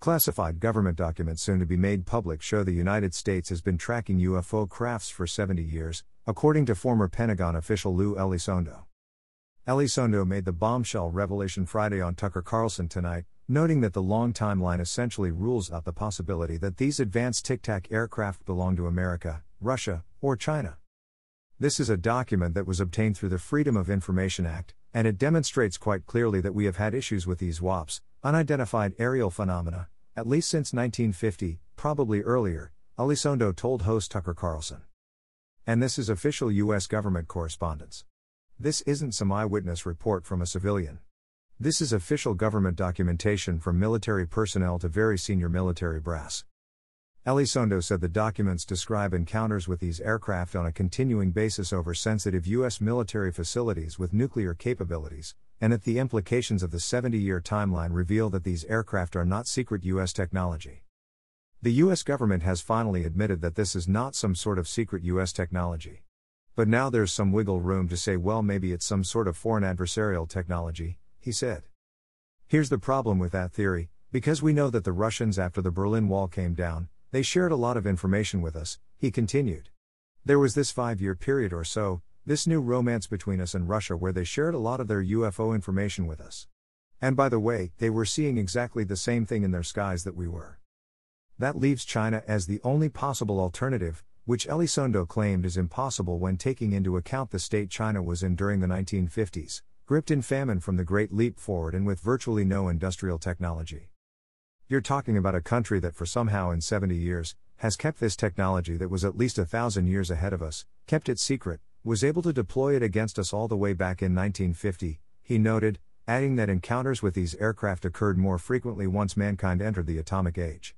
Classified government documents soon to be made public show the United States has been tracking UFO crafts for 70 years, according to former Pentagon official Lou Elizondo. Elizondo made the bombshell revelation Friday on Tucker Carlson tonight, noting that the long timeline essentially rules out the possibility that these advanced Tic Tac aircraft belong to America, Russia, or China. This is a document that was obtained through the Freedom of Information Act, and it demonstrates quite clearly that we have had issues with these UAPs, unidentified aerial phenomena, at least since 1950, probably earlier, Elizondo told host Tucker Carlson. And this is official U.S. government correspondence. This isn't some eyewitness report from a civilian. This is official government documentation from military personnel to very senior military brass. Elizondo said the documents describe encounters with these aircraft on a continuing basis over sensitive U.S. military facilities with nuclear capabilities, and that the implications of the 70 year timeline reveal that these aircraft are not secret U.S. technology. The U.S. government has finally admitted that this is not some sort of secret U.S. technology. But now there's some wiggle room to say, well, maybe it's some sort of foreign adversarial technology, he said. Here's the problem with that theory because we know that the Russians, after the Berlin Wall came down, they shared a lot of information with us, he continued. There was this five year period or so, this new romance between us and Russia where they shared a lot of their UFO information with us. And by the way, they were seeing exactly the same thing in their skies that we were. That leaves China as the only possible alternative, which Elizondo claimed is impossible when taking into account the state China was in during the 1950s, gripped in famine from the Great Leap Forward and with virtually no industrial technology. You're talking about a country that, for somehow in 70 years, has kept this technology that was at least a thousand years ahead of us, kept it secret, was able to deploy it against us all the way back in 1950, he noted, adding that encounters with these aircraft occurred more frequently once mankind entered the atomic age.